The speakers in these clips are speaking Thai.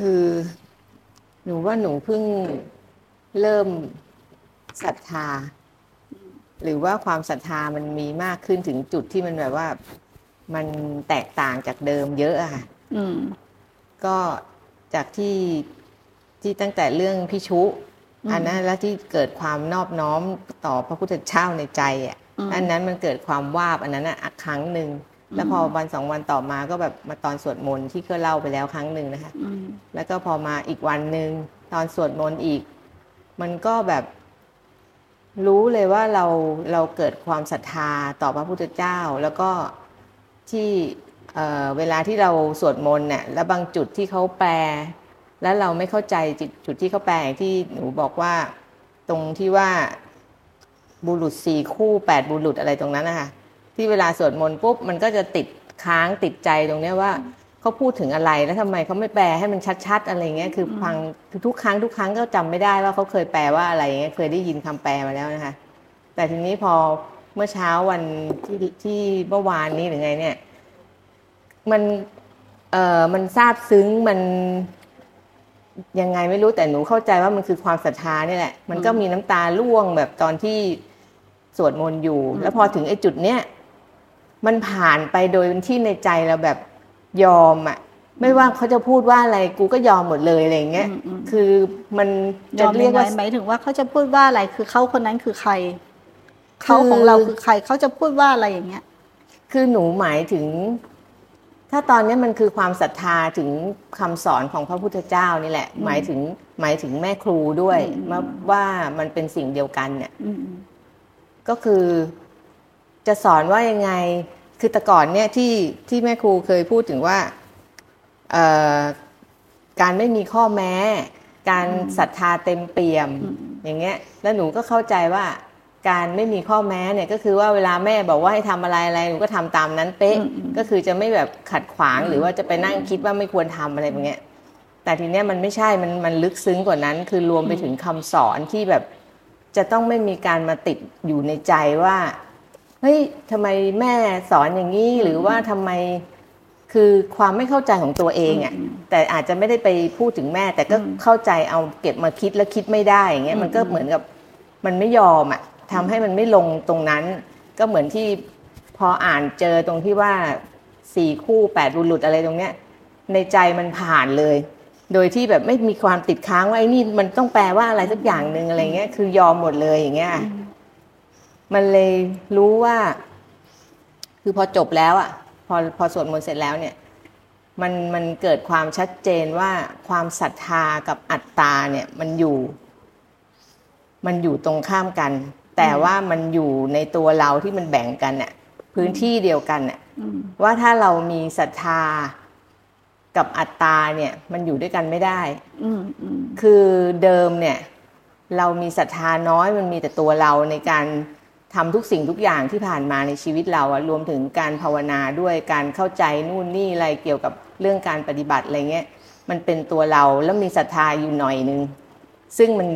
คือ หนูว่าหนูเพิ่งเริ่มศรัทธา หรือว่าความศรัทธามันมีมากขึ้นถึงจุดที่มันแบบว่ามันแตกต่างจากเดิมเยอะอะค่ะอืมก็จากที่ที่ตั้งแต่เรื่องพิชุอืมอันนั้นแล้วที่เกิดความนอบน้อมต่อพระพุทธเจ้าในใจอะอืมอันนั้นมันเกิดความวาบอันนั้นอะครั้งหนึ่ง แล้วพอวันสองวันต่อมาก็แบบมาตอนสวดมนต์ที่เคยเล่าไปแล้วครั้งหนึ่งนะคะอืมแล้วก็พอมาอีกวันหนึ่งตอนสวดมนต์อีก มันก็แบบรู้เลยว่าเราเราเกิดความศรัทธาต่อพระพุทธเจ้า แล้วก็ที่เอ่อเวลาที่เราสวดมนต์เนี่ยแล้วบางจุดที่เขาแปล แล้วเราไม่เข้าใจจุดจุดที่เขาแปลอย่างที่หนูบอกว่าตรงที่ว่าบุรุษสี่คู่แปดบุรุษอะไรตรงนั้นนะคะ ที่เวลาสวดมนต์ปุ๊บมันก็จะติดค้างติดใจตรงเนี้ยว่าเขาพูดถึงอะไรแล้วทำไมเขาไม่แปลให้มันชัด ๆ อะไรเงี้ยคือฟังทุกครั้งทุกครั้งก็จำไม่ได้ว่าเขาเคยแปลว่าอะไรเงี้ยเคยได้ยินคำแปลมาแล้วนะคะ แต่ทีนี้พอเมื่อเช้าวันที่ที่เมื่อวานนี้หรือไงเนี่ย มันเอ่อมันซาบซึ้งมันยังไงไม่รู้แต่หนูเข้าใจว่ามันคือความศรัทธานี่แหละ มันก็มีน้ำตาร่วงแบบตอนที่สวดมนต์อยู่ แล้วพอถึงไอ้จุดเนี้ย มันผ่านไปโดยที่ในใจเราแบบยอมอะไม่ว่าเขาจะพูดว่าอะไรกูก็ยอมหมดเลยอะไรอย่างเงี้ยอืมอืมคือมันยจะอมเรีเรียยกกว่าว่าหมายถึงว่าเขาจะพูดว่าอะไรคือเขาคนนั้นคือใครเขาของเราคือใครเขาจะพูดว่าอะไรอย่างเงี้ย คือหนูหมายถึง ถ้าตอนนี้มันคือความศรัทธาถึงคำสอนของพระพุทธเจ้านี่แหละ หมายถึงหมายถึงแม่ครูด้วยอืมว่าว่ามันเป็นสิ่งเดียวกันเนี่ยอืมก็คือ จะสอนว่ายังไง คือแต่ก่อนเนี่ยที่ที่แม่ครูเคยพูดถึงว่าเอ่อการไม่มีข้อแม้ การศรัทธาเต็มเปี่ยมอย่างเงี้ย แล้วหนูก็เข้าใจว่าการไม่มีข้อแม้เนี่ยก็คือว่าเวลาแม่บอกว่าให้ทำอะไรอะไรหนูก็ทำตามนั้นเป๊ะอืมอืมก็คือจะไม่แบบขัดขวางหรือว่าจะไปนั่งคิดว่าไม่ควรทำอะไรแบบเนี้ย แต่ทีเนี้ยมันไม่ใช่ มันมันลึกซึ้งกว่านั้น คือรวมไปถึงคำสอนที่แบบจะต้องไม่มีการมาติดอยู่ในใจว่า เฮ้ยทำไมแม่สอนอย่างนี้หรือว่าทำไมคือความไม่เข้าใจของตัวเองอะ่ะแต่อาจจะไม่ได้ไปพูดถึงแม่ แต่ก็เข้าใจเอาเก็บมาคิดแล้วคิดไม่ได้อย่างเงี้ยมันก็เหมือนกับมันไม่ยอมอะ่ะทำให้มันไม่ลงตรงนั้น ก็เหมือนที่พออ่านเจอตรงที่ว่าสี่คู่แปดบุรุษอะไรตรงเนี้ย ในใจมันผ่านเลย โดยที่แบบไม่มีความติดค้างว่าไอ้นี่มันต้องแปลว่าอะไรสักอย่างหนึ่งอะไรเงี้ยคือยอมหมดเลยอย่างเงี้ย มันเลยรู้ว่า คือพอจบแล้วอะพอพอสวดมนต์เสร็จแล้วเนี่ย มันมันเกิดความชัดเจนว่าความศรัทธากับอัตตาเนี่ย มันอยู่ มันอยู่ตรงข้ามกัน แต่ว่ามันอยู่ในตัวเราที่มันแบ่งกันน่ะพื้นที่เดียวกันน่ะอืมว่าถ้าเรามีศรัทธากับอัตตาเนี่ย มันอยู่ด้วยกันไม่ได้อืมอืมคือเดิมเนี่ย เรามีศรัทธาน้อยมันมีแต่ตัวเราในการ ทำทุกสิ่งทุกอย่างที่ผ่านมาในชีวิตเราอะรวมถึงการภาวนาด้วยการเข้าใจนู่นนี่อะไรเกี่ยวกับเรื่องการปฏิบัติอะไรเงี้ยมันเป็นตัวเราแล้วมีศรัทธาอยู่หน่อยนึงซึ่งมัน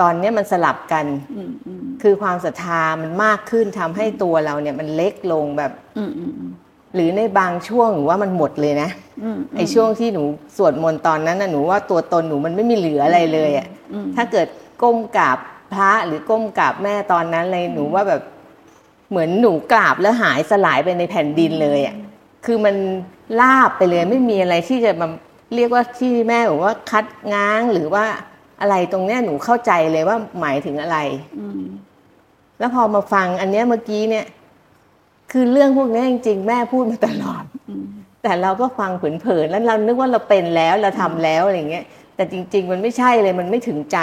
ตอนเนี้ยมันสลับกันอืมอืมคือความศรัทธามันมากขึ้นทำให้ตัวเราเนี่ยมันเล็กลงแบบอืมอืมหรือในบางช่วงหนูว่ามันหมดเลยนะอืมไอช่วงที่หนูสวดมนต์ตอนนั้นน่ะหนูว่าตัวตนหนูมันไม่มีเหลืออะไรเลยอะอืมถ้าเกิดก้มกราบ พระหรือก้มกราบแม่ตอนนั้นเลยหนูว่าแบบเหมือนหนูกราบแล้วหายสลายไปในแผ่นดินเลยอะคือมันลาบไปเลยไม่มีอะไรที่จะมาเรียกว่าที่แม่บอกว่าคัดง้างหรือว่าอะไรตรงเนี้ยหนูเข้าใจเลยว่าหมายถึงอะไรอืมแล้วพอมาฟังอันเนี้ยเมื่อกี้เนี่ย คือเรื่องพวกเนี้ยจริงๆแม่พูดมาตลอดอืมแต่เราก็ฟังเผินๆแล้วเรานึกว่าเราเป็นแล้วเราทำแล้วอะไรเงี้ยแต่จริง ๆ มันไม่ใช่เลยมันไม่ถึงใจ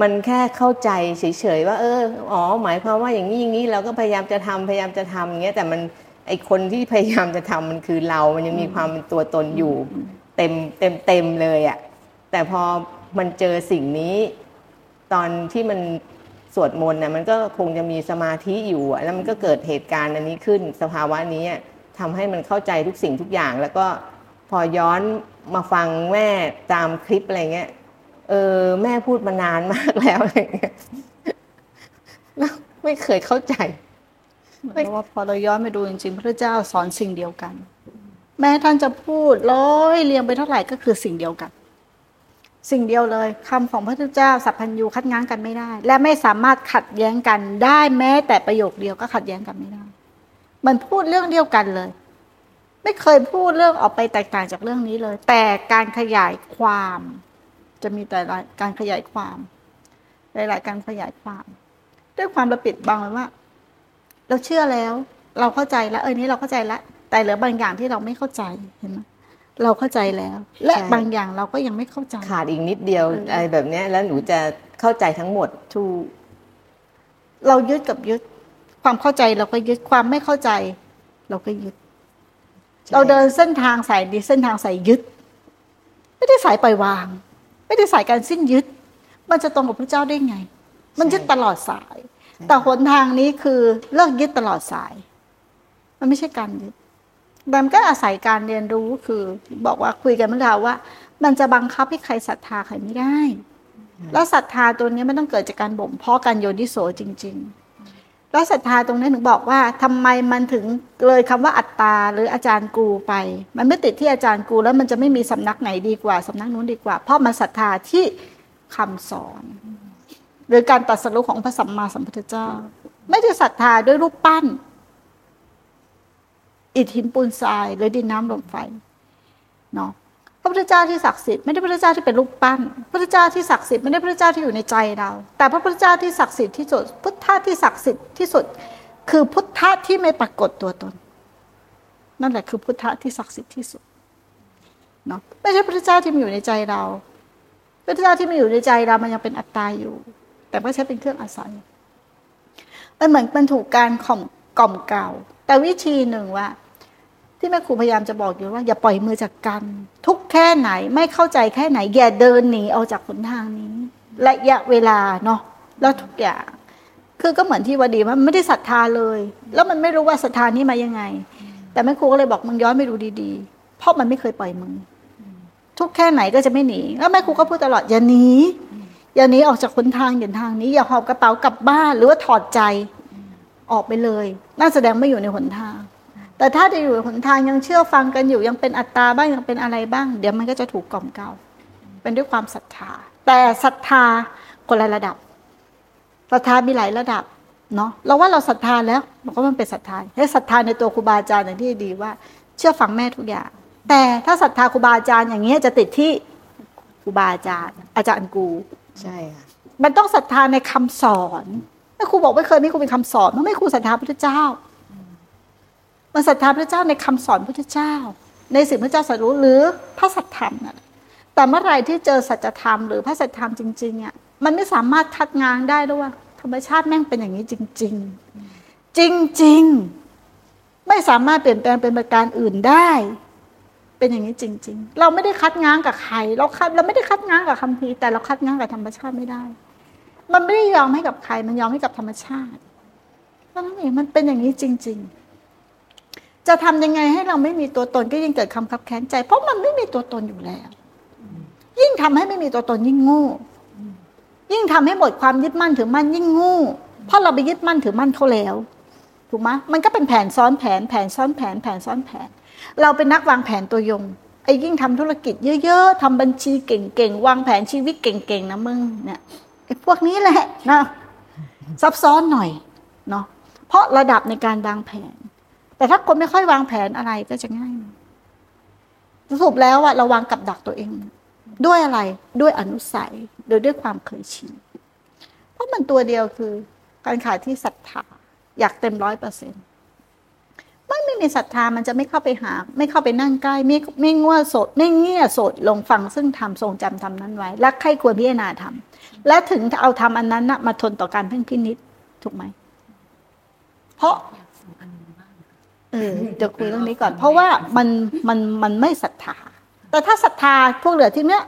มันแค่เข้าใจเฉยๆว่า เอออ๋อ หมายความว่าอย่างนี้อย่างนี้เราก็พยายามจะทำพยายามจะทำอย่างเงี้ยแต่มันไอคนที่พยายามจะทำมันคือเรา มันยังมีความเป็นตัวตนอยู่ เต็มเต็มเต็มเลยอะ่ะแต่พอมันเจอสิ่งนี้ ตอนที่มันสวดมนต์น่ะมันก็คงจะมีสมาธิอยู่อะแล้วมันก็เกิดเหตุการณ์อันนี้ขึ้น สภาวะนี้อะทำให้มันเข้าใจทุกสิ่งทุกอย่าง แล้วก็พอย้อนมาฟังแม่ตามคลิปอะไรเงี้ย เออแม่พูดมานานมากแล้วอะไรเงี้ยแล้วไม่เคยเข้าใจเพราะว่าพอเราย้อนไปดูจริงๆ พระเจ้าสอนสิ่งเดียวกัน แม้ท่านจะพูดร้อยเรียงไปเท่าไหร่ก็คือสิ่งเดียวกันใสิ่งเดียวเลยคำของพระพุทธเจ้าสัพพัญญูคัดง้างกันไม่ได้ และไม่สามารถขัดแย้งกันได้แม้แต่ประโยคเดียวก็ขัดแย้งกันไม่ได้ มันพูดเรื่องเดียวกันเลย ไม่เคยพูดเรื่องออกไปแตกต่างจากเรื่องนี้เลย แต่การขยายความ จะมีแต่การขยายความหลายๆการขยายความ ด้วยความเราปิดบังไว้ว่า เราเชื่อแล้ว เราเข้าใจแล้ว เออนี้เราเข้าใจแล้วแต่เหลือบางอย่างที่เราไม่เข้าใจเห็นไหมเราเข้าใจแล้ว และใช่บางอย่างเราก็ยังไม่เข้าใจ ขาดอีกนิดเดียวอะไรแบบเนี้ยแล้วหนูจะเข้าใจทั้งหมดถูกเรายึดกับยึด ความเข้าใจเราก็ยึดความไม่เข้าใจ เราก็ยึดใช่เราเดินเส้นทางสายดีเส้นทางสายยึด ไม่ได้สายปล่อยวาง ไม่ได้สายการสิ้นยึด มันจะตรงกับพระเจ้าได้ไง มันยึดตลอดสาย แต่หนทางนี้คือเลิกยึดตลอดสาย มันไม่ใช่การยึดแต่มันก็อาศัยการเรียนรู้คือบอกว่าคุยกันเมื่อเช้าว่า มันจะบังคับให้ใครศรัทธาใครไม่ได้ แล้วศรัทธาตัวนี้ไม่ต้องเกิดจากการบ่มเพาะการโยนิโสจริง ๆ แล้วศรัทธาตรงนี้ถึงบอกว่าทำไมมันถึงเลยคำว่าอัตตาหรืออาจารย์กูไป มันไม่ติดที่อาจารย์กูแล้วมันจะไม่มีสำนักไหนดีกว่าสำนักนู้นดีกว่า เพราะมันศรัทธาที่คำสอน หรือการตรัสรู้ของพระสัมมาสัมพุทธเจ้า ไม่ได้ศรัทธาด้วยรูปปั้น อิฐหินปูนทรายหรือดินน้ำลมไฟเนาะ ระพุทธเจ้าที่ศักดิ์สิทธิ์ไม่ได้พระพุทธเจ้าที่เป็นรูปปั้น พระพุทธเจ้าที่ศักดิ์สิทธิ์ไม่ได้พระพุทธเจ้าที่อยู่ในใจเรา แต่พระพุทธเจ้าที่ศักดิ์สิทธิ์ที่สุด พุทธะที่ศักดิ์สิทธิ์ที่สุด คือพุทธะที่ไม่ปรากฏตัวตน นั่นแหละคือพุทธะที่ศักดิ์สิทธิ์ที่สุดเนาะไม่ใช่พระพุทธเจ้าที่มีอยู่ในใจเรา พระพุทธเจ้าที่มีอยู่ในใจเรา มันยังเป็นอัตตาอยู่ แต่ไม่ใช่เป็นเครื่องอาศัยมันเหมือนมันถูกการข่อมกล่อมเก่า แต่วิธีหนึ่งว่า ที่แม่ครูพยายามจะบอกอยู่ว่า อย่าปล่อยมือจากกัน ทุกแค่ไหนไม่เข้าใจแค่ไหน อย่าเดินหนีออกจากหนทางนี้ระยะเวลาเนาะแล้วทุกอย่าง คือก็เหมือนที่วดีว่าไม่ได้ศรัทธาเลย แล้วมันไม่รู้ว่าศรัทธานี้มายังไง แต่แม่ครูก็เลยบอกมึงย้อนไปดูดีๆ เพราะมันไม่เคยปล่อยมึงทุกแค่ไหนก็จะไม่หนีแล้วแม่ครูก็พูดตลอดอย่าหนีอย่าหนีออกจากหนทางอย่าทางนี้อย่าหอบกระเป๋ากลับบ้านหรือว่าถอดใจออกไปเลย น่าแสดงไม่อยู่ในหนทาง แต่ถ้าจะอยู่ในหนทางยังเชื่อฟังกันอยู่ยังเป็นอัตตาบ้างยังเป็นอะไรบ้าง เดี๋ยวมันก็จะถูกกล่อมเกลาเป็นด้วยความศรัทธา แต่ศรัทธาคนละระดับศรัทธามีหลายระดับเนาะเราว่าเราศรัทธาแล้วบอกว่ามันเป็นศรัทธาให้ศรัทธาในตัวครูบาอาจารย์อย่างที่ดีว่า เชื่อฟังแม่ทุกอย่าง แต่ถ้าศรัทธาครูบาอาจารย์อย่างเงี้ยจะติดที่ครูบาอาจารย์ อาจารย์กูใช่ค่ะมันต้องศรัทธาในคำสอนแม่ครูบอกไม่เคยไม่ครูเป็นคำสอนมันไม่ครูศรัทธาพระพุทธเจ้า มันศรัทธาพระเจ้าในคำสอนพระเจ้า ในสิ่งพระเจ้าสรู้หรือพระสัจธรรมน่ะแต่เมื่อไรที่เจอสัจธรรมหรือพระสัจธรรมจริงๆอะมันไม่สามารถคัดงานได้ด้วยว่าธรรมชาติแม่งเป็นอย่างนี้จริง ๆ จริง ๆ ไม่สามารถเปลี่ยนแปลงเป็นประการอื่นได้ เป็นอย่างนี้จริง ๆ เราไม่ได้คัดง้างกับใครเราคัดเราไม่ได้คัดง้างกับคัมภีร์แต่เราคัดง้างกับธรรมชาติไม่ได้ มันไม่ได้ยอมให้กับใคร มันยอมให้กับธรรมชาติเพราะนั่นเองมันเป็นอย่างนี้จริง ๆ จะทำยังไงให้เราไม่มีตัวตนก็ยิ่งเกิดคำคับแค้นใจ เพราะมันไม่มีตัวตนอยู่แล้ว ยิ่งทำให้ไม่มีตัวตนยิ่งโง่ยิ่งทำให้หมดความยึดมั่นถือมั่นยิ่งโง่เพราะเราไปยึดมั่นถือมั่นเขาแล้วถูกไหมมันก็เป็นแผนซ้อนแผนแผนซ้อนแผนแผนซ้อนแผน เราเป็นนักวางแผนตัวยงไอ้ยิ่งทำธุรกิจเยอะๆทำบัญชีเก่งๆวางแผนชีวิตเก่งๆนะมึงเนี่ยไอ้พวกนี้แหละนะซับซ้อนหน่อยเนาะเพราะระดับในการวางแผน แต่ถ้าคนไม่ค่อยวางแผนอะไรก็จะง่ายสรุปแล้วอะเราวางกับดักตัวเอง ด้วยอะไรด้วยอนุสัยโดยด้วยความเคยชินเพราะมันตัวเดียวคือ การขายที่ศรัทธาอยากเต็มร้อยเปอร์เซ็นต์มันไม่มีศรัทธามันจะไม่เข้าไปหา ไม่เข้าไปนั่งใกล้ ไม่ไม่ง่วสด ไม่เงี่ยสดลงฟังซึ่งทำทรงจำทำนั้นไว้ และใครควรพิจารณาทำและถึงเอาทำอันนั้นนะมาทนต่อการเพ่งพินิษถูกไหม เพราะ จะคุยเรื่องนี้ก่อน เพราะว่ามันมันมันไม่ศรัทธา แต่ถ้าศรัทธาพวกเหลือที่เนี้ย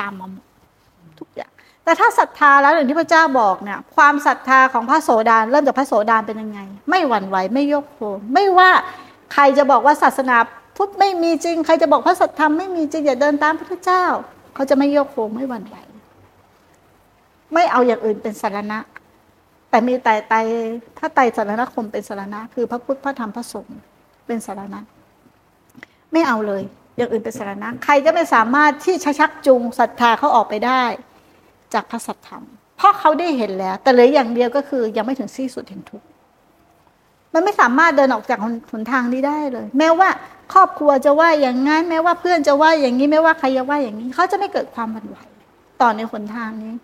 ตามมาหมดทุกอย่าง แต่ถ้าศรัทธาแล้วอย่างที่พระเจ้าบอกเนี่ย ความศรัทธาของพระโสดาเริ่มจากพระโสดาเป็นยังไง ไม่หวั่นไหวไม่ยกโผไม่ว่าใครจะบอกว่าศาสนาพุทธไม่มีจริง ใครจะบอกพระสัทธรรมไม่มีจริงอย่าเดินตามพระเจ้า เขาจะไม่ยกโผไม่หวั่นไหวไม่เอาอย่างอื่นเป็นสารณะ แต่มีแต่ไตถ้าไตสารณคมเป็นสารณะ คือพระพุทธพระธรรมพระสงฆ์เป็นสารณะ ไม่เอาเลย อย่างอื่นเป็นสารณะ ใครจะไม่สามารถที่ชักจูงศรัทธาเขาออกไปได้ จากพระสัทธรรม เพราะเขาได้เห็นแล้ว แต่เหลืออย่างเดียวก็คือยังไม่ถึงที่สุดแห่งทุกข์มันไม่สามารถเดินออกจากหนทางนี้ได้เลย แม้ว่าครอบครัวจะว่าอย่างงั้น แม้ว่าเพื่อนจะว่าอย่างนี้แม้ว่าใครจะว่าอย่างนี้ เขาจะไม่เกิดความหวั่นไหวต่อในหนทางนี้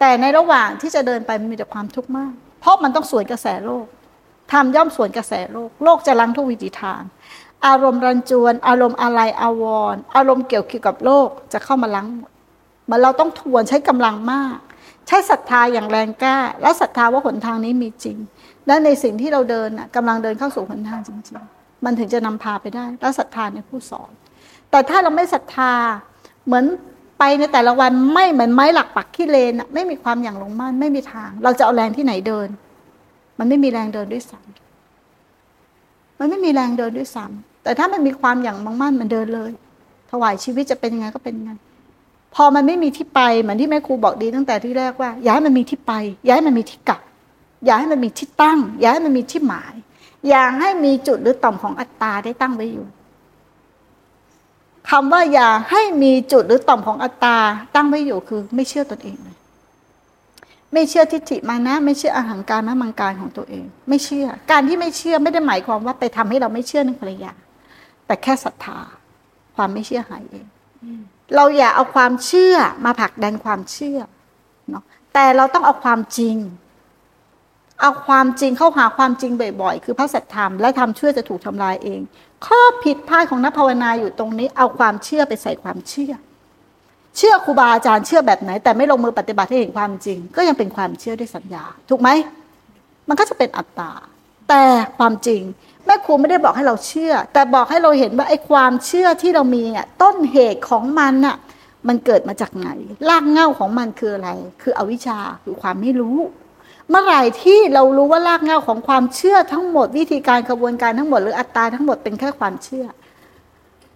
แต่ในระหว่างที่จะเดินไปมันมีแต่ความทุกข์มาก เพราะมันต้องสวนกระแสโลกทำย่อมสวนกระแสโลก โลกจะลังทุกวิถีทาง อารมณ์รันจวน อารมณ์อะไรอาวรอารมณ์เกี่ยวกับโลกจะเข้ามาลังหมดมันเราต้องทวนใช้กำลังมาก ใช้ศรัทธาอย่างแรงกล้า แล้วศรัทธาว่าหนทางนี้มีจริง และในสิ่งที่เราเดินกำลังเดินเข้าสู่หนทางจริง ๆ มันถึงจะนำพาไปได้ แล้วศรัทธาในผู้สอน แต่ถ้าเราไม่ศรัทธาเหมือน ไปในแต่ละวันไม่เหมือนไม้หลักปักขี้เลนไม่มีความอย่างลงมั่นไม่มีทาง เราจะเอาแรงที่ไหนเดิน มันไม่มีแรงเดินด้วยซ้ำมันไม่มีแรงเดินด้วยซ้ำแต่ถ้ามันมีความอย่างมั่งมั่นมันเดินเลย ถวายชีวิตจะเป็นยังไงก็เป็นยังไงพอมันไม่มีที่ไปเหมือนที่แม่ครูบอกดีตั้งแต่ที่แรกว่า ย้ายมันมีที่ไป ย้ายมันมีที่กลับ ย้ายมันมีที่ตั้ง ย้ายมันมีที่หมาย อย่างให้มีจุดหรือต่อมของอัตตาได้ตั้งไว้อยู่ คำว่าอย่าให้มีจุดหรือต่อมของอัตตาตั้งไว้อยู่คือ ไม่เชื่อตนเองเลยไม่เชื่อทิฏฐิมานะ ไม่เชื่ออาหารการมะมังการของตัวเอง ไม่เชื่อ การที่ไม่เชื่อไม่ได้หมายความว่าไปทำให้เราไม่เชื่อในภรรยาแต่แค่ศรัทธา ความไม่เชื่อหายเองเราอย่าเอาความเชื่อมาผลักดันความเชื่อเนาะแต่เราต้องเอาความจริง เอาความจริงเข้าหาความจริงบ่อยๆ คือพระสัทธรรมและทำเชื่อจะถูกทำลายเอง ข้อผิดพลาดของนักภาวนาอยู่ตรงนี้ เอาความเชื่อไปใส่ความเชื่อ เชื่อครูบาอาจารย์เชื่อแบบไหน แต่ไม่ลงมือปฏิบัติให้เห็นความจริง ก็ยังเป็นความเชื่อด้วยสัญญา ถูกไหมมันก็จะเป็นอัตตาแต่ความจริงแม่ครูไม่ได้บอกให้เราเชื่อ แต่บอกให้เราเห็นว่าไอ้ความเชื่อที่เรามีอะต้นเหตุของมันอะมันเกิดมาจากไหนรากเหง้าของมันคืออะไร คืออวิชชาคือความไม่รู้ เมื่อไหร่ที่เรารู้ว่ารากเหง้าของความเชื่อทั้งหมดวิธีการกระบวนการทั้งหมดหรืออัตตาทั้งหมดเป็นแค่ความเชื่อ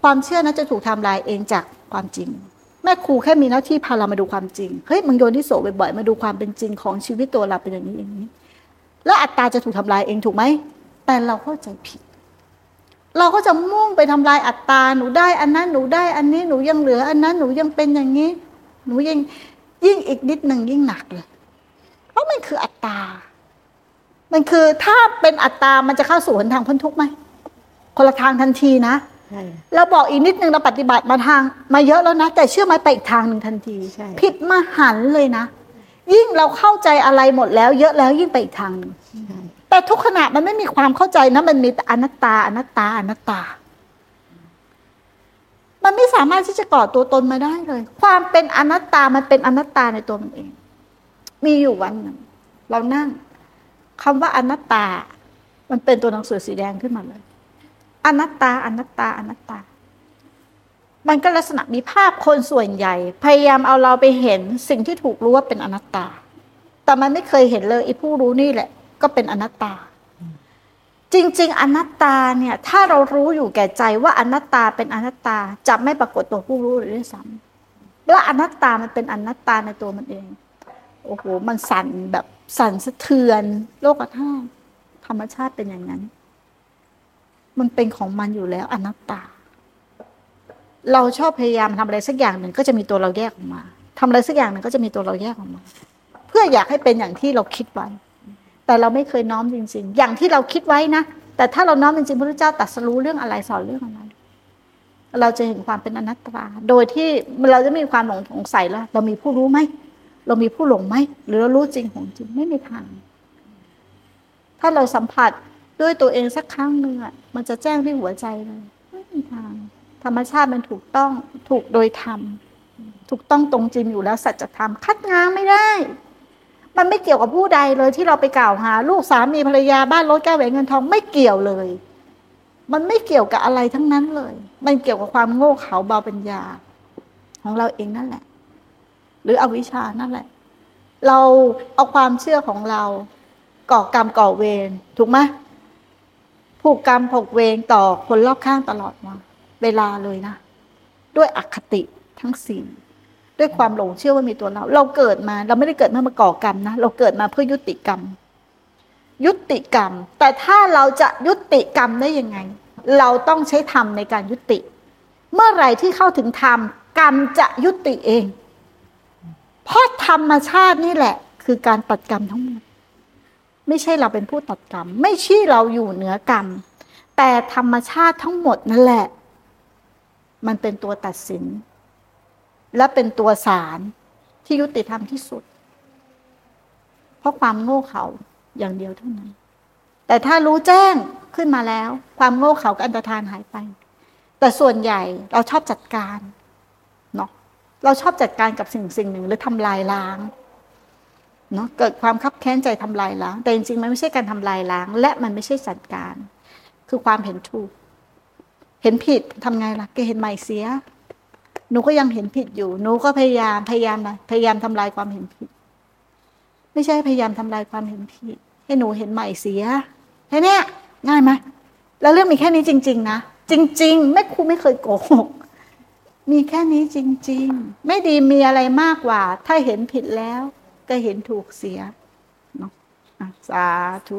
ความเชื่อนั้นจะถูกทำลายเองจากความจริง แม่ครูแค่มีหน้าที่พาเรามาดูความจริงเฮ้ยมึงโยนที่โสบ่อยๆมาดูความเป็นจริงของชีวิตตัวเราเป็นอย่างนี้อย่างนี้ แล้วอัตตาจะถูกทำลายเองถูกไหมแต่เราเข้าใจผิด เราก็จะมุ่งไปทำลายอัตตาหนูได้ อันนั้นหนูได้อันนี้หนูยังเหลือ อันนั้นหนูยังเป็นอย่างนี้ หนูยังยิ่งอีกนิดหนึ่งยิ่งหนักเลย เพราะมันคืออัตตา มันคือถ้าเป็นอัตตา มันจะเข้าสู่หนทางพ้นทุกข์ไหม คนละทางทันทีนะเราบอกอีกนิดนึงเราปฏิบัติมาทาง มาเยอะแล้วนะ แต่เชื่อไหมไปอีกทางหนึ่งทันที ผิดมหันเลยนะ ยิ่งเราเข้าใจอะไรหมดแล้ว เยอะแล้วยิ่งไปอีกทางนึงแต่ทุกขณะมันไม่มีความเข้าใจนะมันมีแต่อนัตตา อนัตตา อนัตตา มันไม่สามารถที่จะก่อตัวตนมาได้เลย ความเป็นอนัตตามันเป็นอนัตตาในตัวมันเอง มีอยู่วันหนึ่งเรานั่งคำว่าอนัตตา มันเป็นตัวหนังสือสีแดงขึ้นมาเลย อนัตตา อนัตตา อนัตตา มันก็ลักษณะมีภาพคนส่วนใหญ่ พยายามเอาเราไปเห็นสิ่งที่ถูกรู้ว่าเป็นอนัตตา แต่มันไม่เคยเห็นเลยไอ้ผู้รู้นี่แหละ ก็เป็นอนัตตา จริง ๆ อนัตตาเนี่ย ถ้าเรารู้อยู่แก่ใจว่าอนัตตาเป็นอนัตตาจะไม่ปรากฏตัวผู้รู้เลยด้วยซ้ำและอนัตตามันเป็นอนัตตาในตัวมันเอง โอ้โห มันสั่นแบบสั่นสะเทือน โลกธาตุธรรมชาติเป็นอย่างนั้น มันเป็นของมันอยู่แล้วอนัตตา เราชอบพยายามทำอะไรสักอย่างหนึ่งก็จะมีตัวเราแยกออกมาทำอะไรสักอย่างหนึ่งก็จะมีตัวเราแยกออกมา เพื่ออยากให้เป็นอย่างที่เราคิดไว้ แต่เราไม่เคยน้อมจริง ๆ อย่างที่เราคิดไว้นะ แต่ถ้าเราน้อมจริงๆพระพุทธเจ้าตัดสรู้เรื่องอะไรสอนเรื่องอะไรเราจะเห็นความเป็นอนัตตา โดยที่เราจะมีความหลงสงสัยแล้ว เรามีผู้รู้ไหม เรามีผู้หลงไหมหรือเรารู้จริงของจริงไม่มีทาง ถ้าเราสัมผัสด้วยตัวเองสักครั้งหนึ่งอะมันจะแจ้งที่หัวใจเลยไม่มีทาง ธรรมชาติมันถูกต้องถูกโดยธรรมถูกต้องตรงจริงอยู่แล้วสัจธรรมคัดง้างไม่ได้ มันไม่เกี่ยวกับผู้ใดเลยที่เราไปกล่าวหา ลูกสามีภรรยาบ้านรถแก้วแหวนเงินทองไม่เกี่ยวเลย มันไม่เกี่ยวกับอะไรทั้งนั้นเลย มันเกี่ยวกับความโง่เขลาเบาปัญญา ของเราเองนั่นแหละ หรืออวิชชานั่นแหละ เราเอาความเชื่อของเราก่อกรรมก่อเวรถูกไหมผูกกรรมผูกเวรต่อคนรอบข้างตลอดมาเวลาเลยนะ ด้วยอคติทั้งสี่ด้วยความหลงเชื่อว่ามีตัวเรา เราเกิดมา เราไม่ได้เกิดเพื่อมาก่อกรรมนะ เราเกิดมาเพื่อยุติกรรม ยุติกรรม แต่ถ้าเราจะยุติกรรมได้ยังไง เราต้องใช้ธรรมในการยุติ เมื่อไหร่ที่เข้าถึงธรรมกรรมจะยุติเอง เพราะธรรมชาตินี่แหละ คือการตัดกรรมทั้งหมด ไม่ใช่เราเป็นผู้ตัดกรรม ไม่ใช่เราอยู่เหนือกรรม แต่ธรรมชาติทั้งหมดนั่นแหละ มันเป็นตัวตัดสิน และเป็นตัวสารที่ยุติธรรมที่สุด เพราะความโง่เขลาอย่างเดียวเท่านั้น แต่ถ้ารู้แจ้งขึ้นมาแล้ว ความโง่เขลากับอันตรธานหายไป แต่ส่วนใหญ่เราชอบจัดการ เราชอบจัดการกับสิ่งสิ่งหนึ่งหรือทำลายล้างเนาะเกิดความคับแค้นใจทำลายล้าง แต่จริงๆมันไม่ใช่การทำลายล้าง และมันไม่ใช่จัดการ คือความเห็นถูก เห็นผิดทำไงล่ะแกเห็นใหม่เสีย หนูก็ยังเห็นผิดอยู่ หนูก็พยายามพยายามนะพยายามทำลายความเห็นผิด ไม่ใช่พยายามทำลายความเห็นผิด ให้หนูเห็นใหม่เสียแค่นี้ง่ายไหมแล้วเรื่องมีแค่นี้จริง ๆ นะจริง ๆ แม่ครูไม่เคยโกหก มีแค่นี้จริง ๆ ไม่ดีมีอะไรมากกว่า ถ้าเห็นผิดแล้ว ก็เห็นถูกเสียเนาะสาธุ